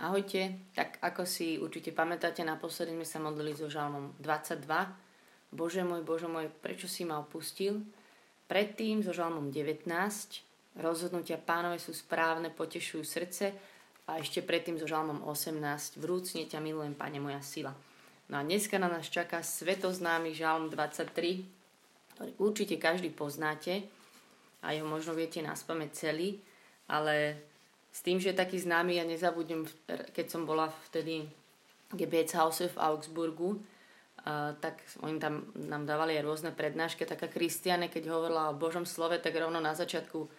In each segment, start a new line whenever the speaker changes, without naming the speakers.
Ahojte, tak ako si určite pamätáte, naposledy sme sa modlili so žalmom 22. Bože môj, Bože môj, prečo si ma opustil? Predtým so žalmom 19. Rozhodnutia pánové sú správne, potešujú srdce. A ešte predtým so žalmom 18. Vrúcne ťa milujem, Pane, moja sila. No a dneska na nás čaká svetoznámy žalm 23, ktorý určite každý poznáte a jeho možno viete naspamäť celý, ale s tým, že je taký známy, ja nezabudnem, keď som bola vtedy House v Augsburgu, uh, tak oni tam nám dávali aj rôzne prednášky. Taká Kristiane, keď hovorila o Božom slove, tak rovno na začiatku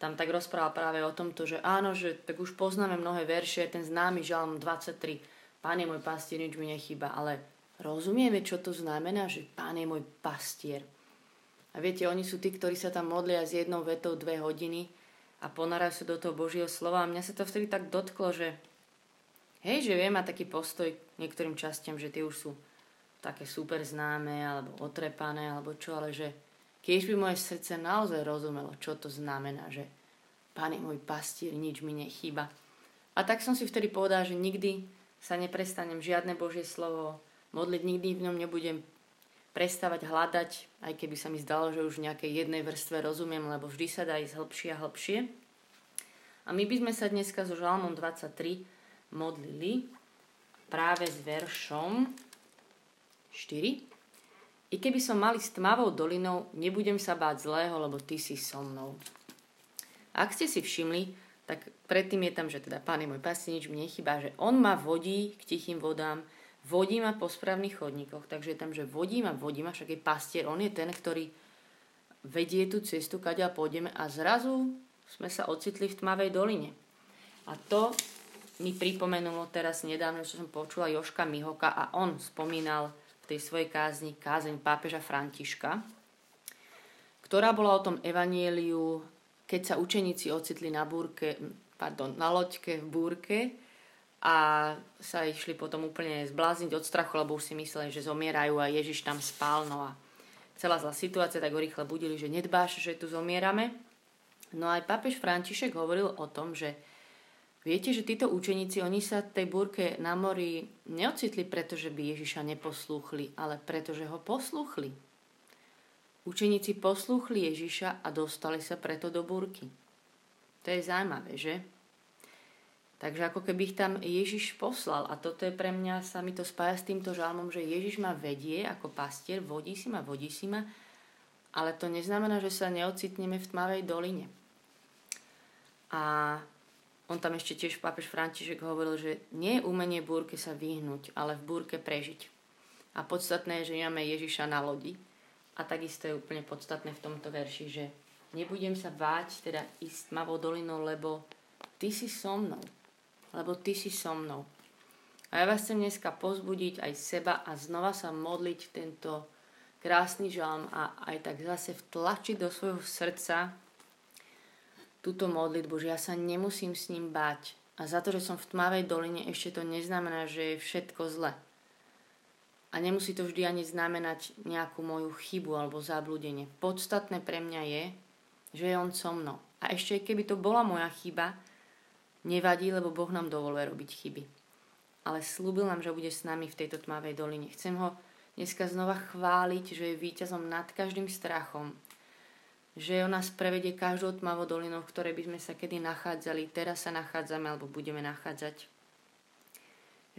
tam tak rozprával práve o tomto, že áno, že tak už poznáme mnohé verše, ten známy žalm 23, Pán je môj pastier, nič mi nechýba, ale rozumieme, čo to znamená, že Pán je môj pastier. A viete, oni sú tí, ktorí sa tam modlia s jednou vetou dve hodiny a ponárajú sa do toho Božieho slova. A mňa sa to vtedy tak dotklo, že hej, že viem mať taký postoj k niektorým častiam, že tie už sú také super známe, alebo otrepané, alebo čo, ale že keď by moje srdce naozaj rozumelo, čo to znamená, že Pán je môj pastier, nič mi nechýba. A tak som si vtedy povedal, že nikdy sa neprestanem žiadne Božie slovo modliť, nikdy v ňom nebudem prestávať hľadať, aj keby sa mi zdalo, že už v nejakej jednej vrstve rozumiem, lebo vždy sa dá ísť hlbšie a hlbšie. A my by sme sa dneska so Žalmom 23 modlili práve s veršom 4. I keby som mali s tmavou dolinou, nebudem sa báť zlého, lebo ty si so mnou. Ak ste si všimli, tak predtým je tam, že teda Pán je môj pasti, nič mi nechybá, že On ma vodí k tichým vodám, vodí ma po správnych chodníkoch. Takže tam, že vodí ma, vodí ma, však je pastier. On je ten, ktorý vedie tú cestu, kadia pôjdeme a zrazu sme sa ocitli v tmavej doline. A to mi pripomenulo teraz nedávno, čo som počula Joška Mihoka a on spomínal v tej svojej kázni kázeň pápeža Františka, ktorá bola o tom evanieliu, keď sa učeníci ocitli na búrke, pardon, na loďke v búrke a sa išli potom úplne zblázniť od strachu, lebo už si mysleli, že zomierajú a Ježiš tam spál. No a celá zlá situácia, tak ho rýchle budili, že nedbáš, že tu zomierame. No aj pápež František hovoril o tom, že viete, že títo učeníci, oni sa tej búrke na mori neocitli, pretože by Ježiša neposlúchli, ale pretože ho poslúchli. Učeníci poslúchli Ježiša a dostali sa preto do búrky. To je zaujímavé, že? Takže ako keby ich tam Ježiš poslal. A toto je pre mňa, sa mi to spája s týmto žalmom, že Ježiš ma vedie ako pastier, vodí si ma, vodí si ma, ale to neznamená, že sa neocitneme v tmavej doline. A on tam ešte tiež pápež František hovoril, že nie je umenie búrke sa vyhnúť, ale v búrke prežiť. A podstatné je, že máme Ježiša na lodi. A takisto je úplne podstatné v tomto verši, že nebudem sa báť teda ísť tmavou dolinou, lebo ty si so mnou lebo Ty si so mnou. A ja vás chcem dneska pozbudiť aj seba a znova sa modliť tento krásny žalm a aj tak zase vtlačiť do svojho srdca túto modlitbu, že ja sa nemusím s ním báť. A za to, že som v tmavej doline, ešte to neznamená, že je všetko zle. A nemusí to vždy ani znamenať nejakú moju chybu alebo zablúdenie. Podstatné pre mňa je, že je on so mnou. A ešte keby to bola moja chyba, Nevadí, lebo Boh nám dovoluje robiť chyby. Ale slúbil nám, že bude s nami v tejto tmavej doline. Chcem ho dneska znova chváliť, že je víťazom nad každým strachom. Že on nás prevedie každou tmavou dolinou, v ktorej by sme sa kedy nachádzali, teraz sa nachádzame alebo budeme nachádzať.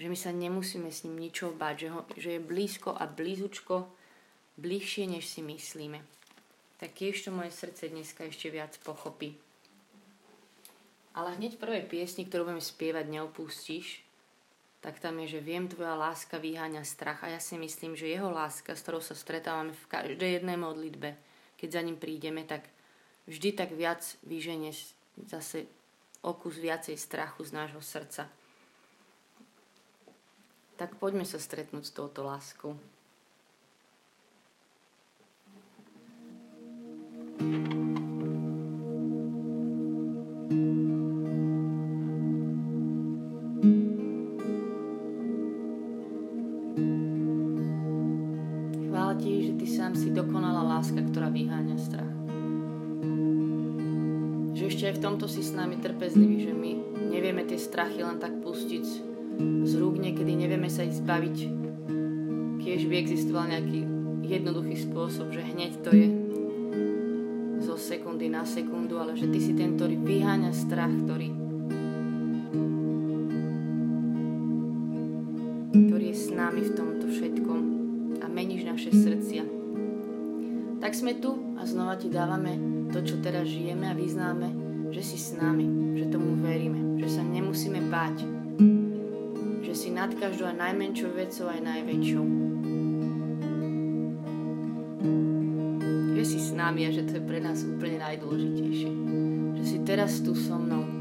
Že my sa nemusíme s ním ničo báť, že, ho, že je blízko a blízučko, bližšie, než si myslíme. Tak to moje srdce dneska ešte viac pochopí. Ale hneď v prvej piesni, ktorú budeme spievať Neopustíš, tak tam je, že viem, tvoja láska vyháňa strach. A ja si myslím, že jeho láska, s ktorou sa stretávame v každej jednej modlitbe, keď za ním prídeme, tak vždy tak viac vyženie zase okus viacej strachu z nášho srdca. Tak poďme sa stretnúť s touto láskou. thank you Že ešte aj v tomto si s nami trpezlivý, že my nevieme tie strachy len tak pustiť z rúk, niekedy nevieme sa ich zbaviť. Kiež by existoval nejaký jednoduchý spôsob, že hneď to je zo sekundy na sekundu, ale že ty si ten, ktorý vyháňa strach, ktorý ktorý je s nami v tomto všetkom a meníš naše srdcia. Tak sme tu a znova ti dávame to, čo teraz žijeme a vyznáme, že si s nami, že tomu veríme, že sa nemusíme báť, že si nad každou aj najmenšou vecou aj najväčšou. Že si s nami a že to je pre nás úplne najdôležitejšie. Že si teraz tu so mnou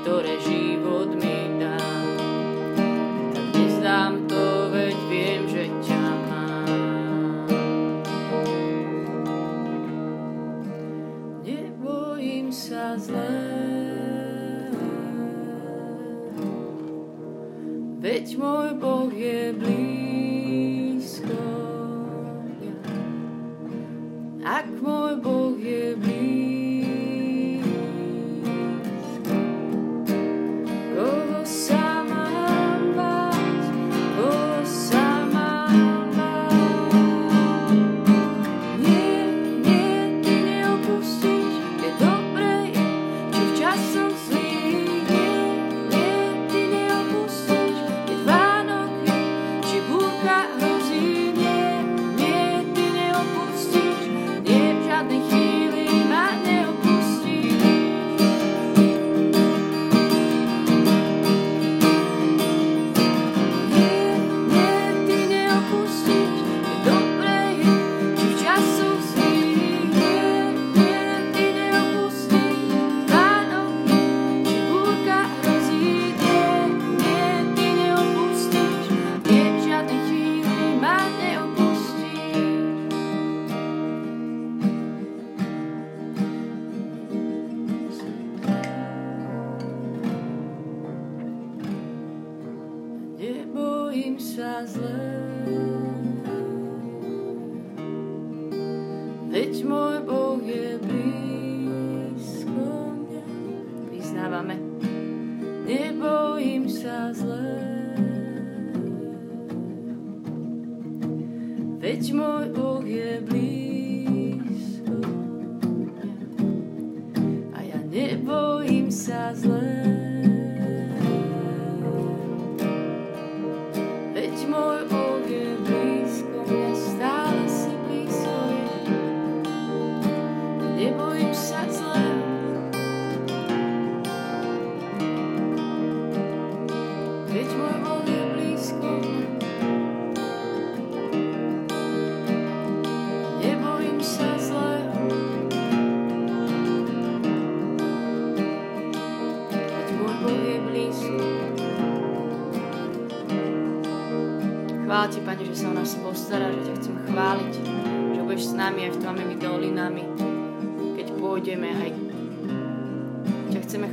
ktoré život mi dá. Tak nezdám to, veď viem, že ťa mám. Nebojím sa zle. veď môj Boh Im się.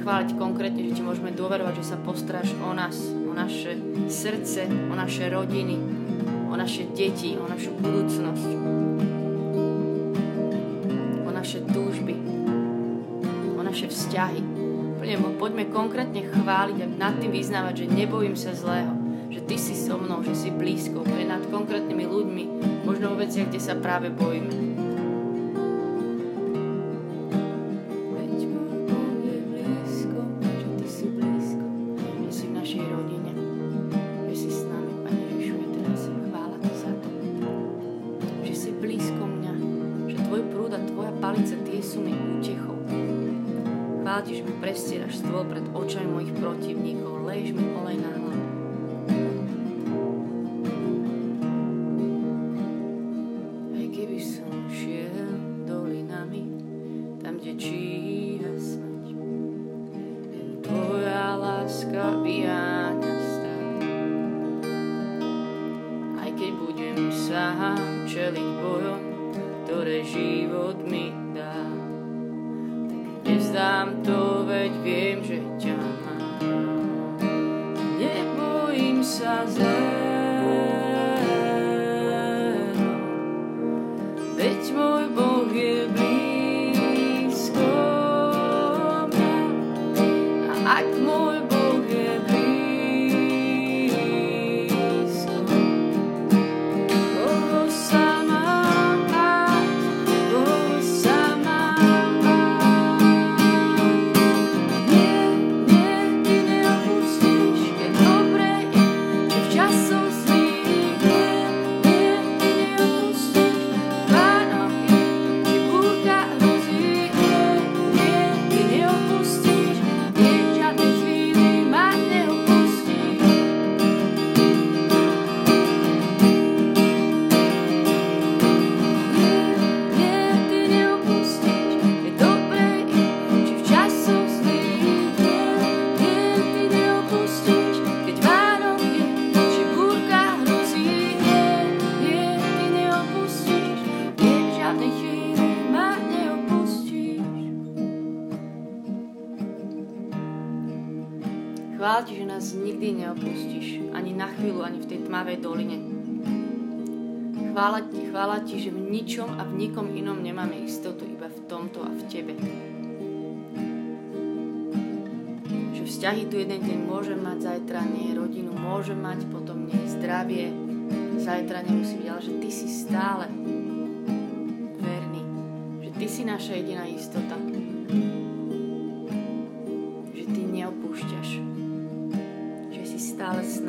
Chváliť konkrétne, že ti môžeme dôverovať, že sa postráš o nás, o naše srdce, o naše rodiny, o naše deti, o našu budúcnosť, o naše túžby, o naše vzťahy. Poďme konkrétne chváliť a nad tým vyznávať, že nebojím sa zlého, že Ty si so mnou, že si blízko, úplne nad konkrétnymi ľuďmi, možno vo veciach, kde sa práve bojíme. prestieraš stôl pred tam, kde číha smrť, tvoja láska vyháňa strach. Aj keď budem sám čeliť bojom, ktoré život mi dá, nevzdám to tmavej doline. Chvála ti, chvála ti, že v ničom a v nikom inom nemáme istotu, iba v tomto a v tebe. Že vzťahy tu jeden deň môžem mať, zajtra nie, rodinu môžem mať, potom nie, zdravie, zajtra nemusím ale že ty si stále verný. Že ty si naša jediná istota. Že si stále s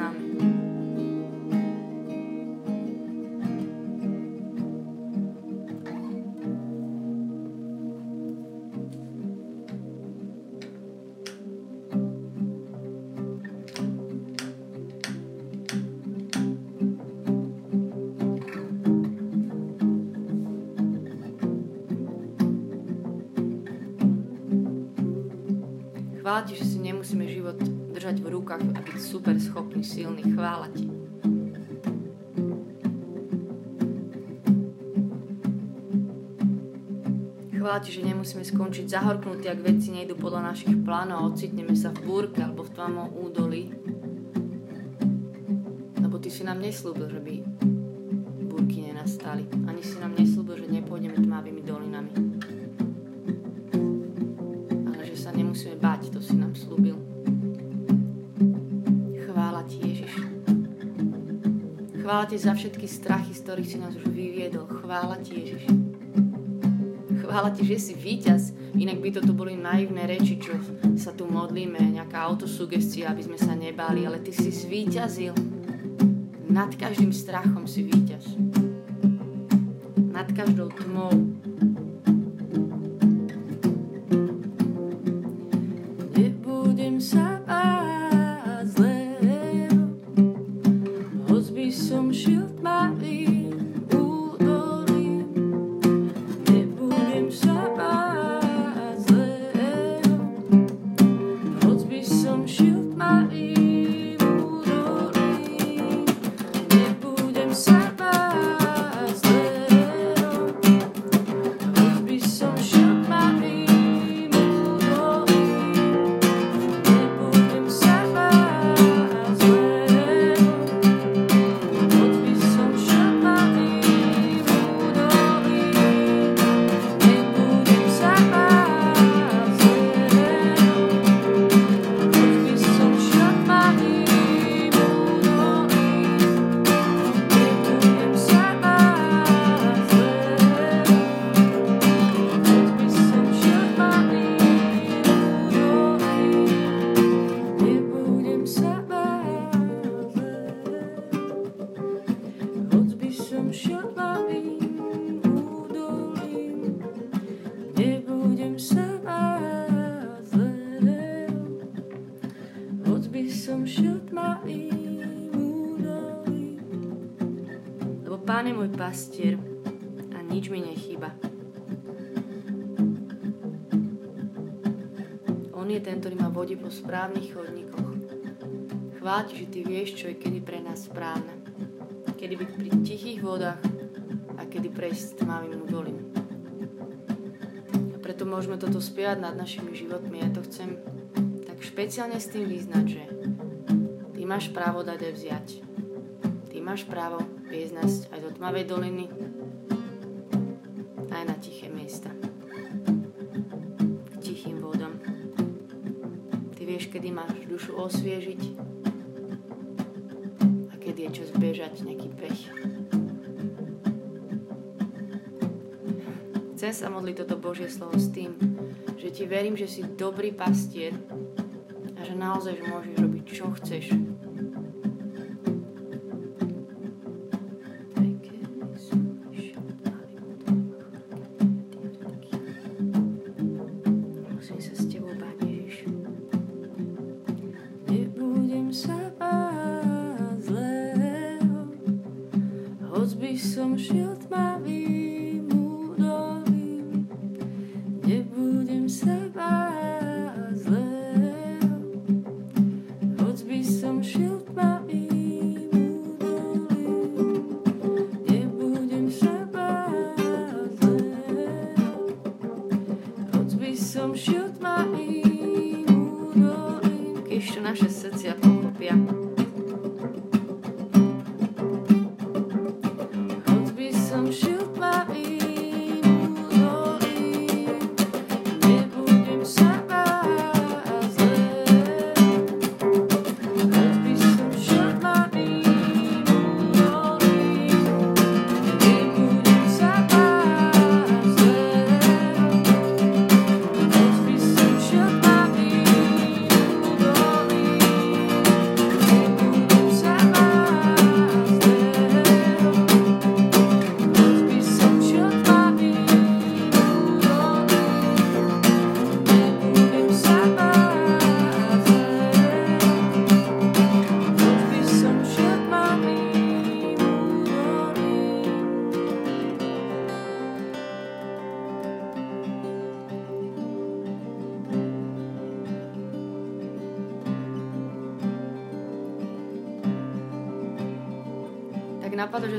silný. Chvála ti. Chvála ti, že nemusíme skončiť zahorknutí, ak veci nejdu podľa našich plánov a ocitneme sa v búrke alebo v tvojom údolí. Lebo ty si nám neslúbil, že by búrky nenastali. Ani si nám neslúbil, že nepôjdeme tmavými dolinami. nemusíme báť, to si nám Chvála ti za všetky strachy, z ktorých si nás už vyviedol. Chvála ti, Ježiš. Chvála ti, že si víťaz. Inak by toto boli naivné reči, čo sa tu modlíme, nejaká autosugestia, aby sme sa nebáli, ale ty si zvíťazil. Nad každým strachom si víťaz. Nad každou tmou, nič mi nechýba. On je ten, ktorý ma vodí po správnych chodníkoch. Chváť, že ty vieš, čo je kedy pre nás správne. Kedy byť pri tichých vodách a kedy prejsť tmavým dolinu. A preto môžeme toto spievať nad našimi životmi. Ja to chcem tak špeciálne s tým vyznať, že ty máš právo dať aj vziať. Ty máš právo viesť nás aj do tmavej doliny, osviežiť a kedy je čas bežať nejaký pech. Chcem sa modliť toto Božie slovo s tým, že ti verím, že si dobrý pastier a že naozaj že môžeš robiť, čo chceš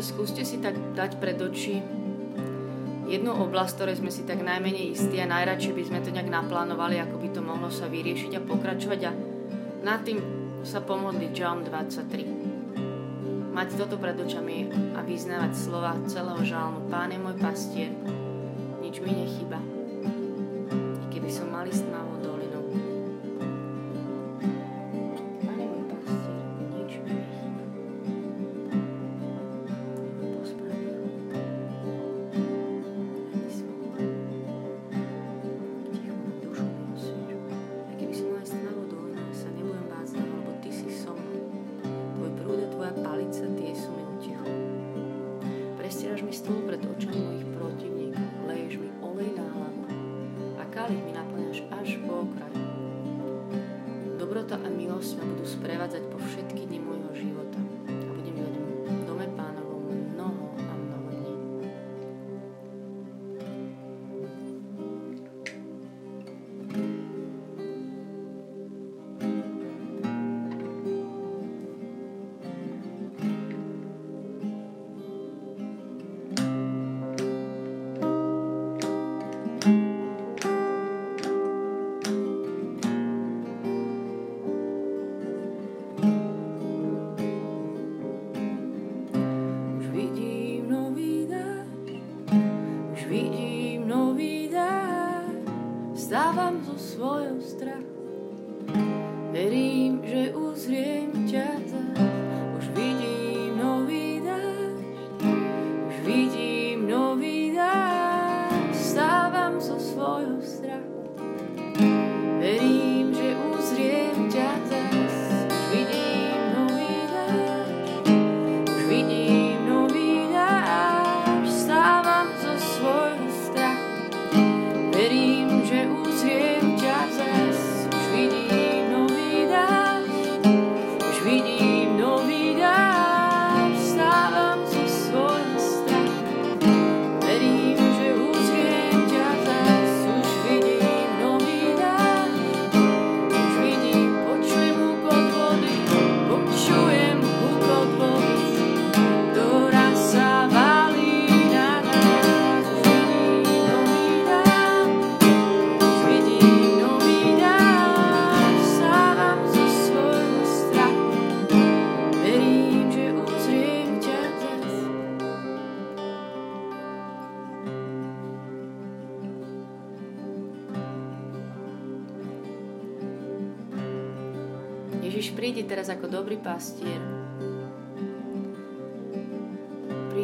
skúste si tak dať pred oči jednu oblasť, ktorej sme si tak najmenej istí a najradšej by sme to nejak naplánovali, ako by to mohlo sa vyriešiť a pokračovať a nad tým sa pomodliť Žalm 23. Mať toto pred očami a vyznávať slova celého žalmu. Pán je môj pastier, nič mi nechyba.
Verím, že uzriem ťa zas, už vidím nový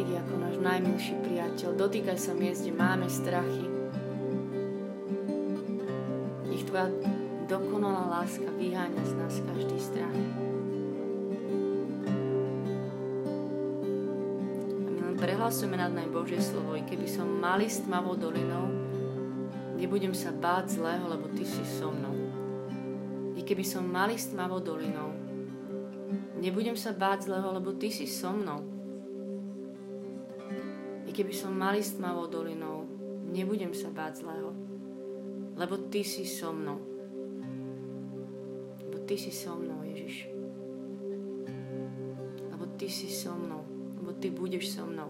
Príde ako náš najmilší priateľ. Dotýkaj sa miest, kde máme strachy. Nech Tvoja dokonalá láska vyháňa z nás každý strach. A my len prehlasujeme nad nami Božie slovo. I keby som mal ísť tmavou dolinou, nebudem sa báť zlého, lebo Ty si so mnou keby som mal ísť tmavou dolinou. Nebudem sa báť zlého, lebo ty si so mnou. Keby som mal ísť tmavou dolinou, nebudem sa báť zlého, lebo ty si so mnou. Lebo ty si so mnou, Ježiš. Lebo ty si so mnou. Lebo ty budeš so mnou.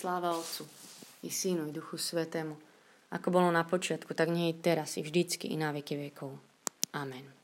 Sláva Otcu, i Synu, i Duchu Svetému, ako bolo na počiatku, tak nie je teraz, i vždycky, i na veky vekov. Amen.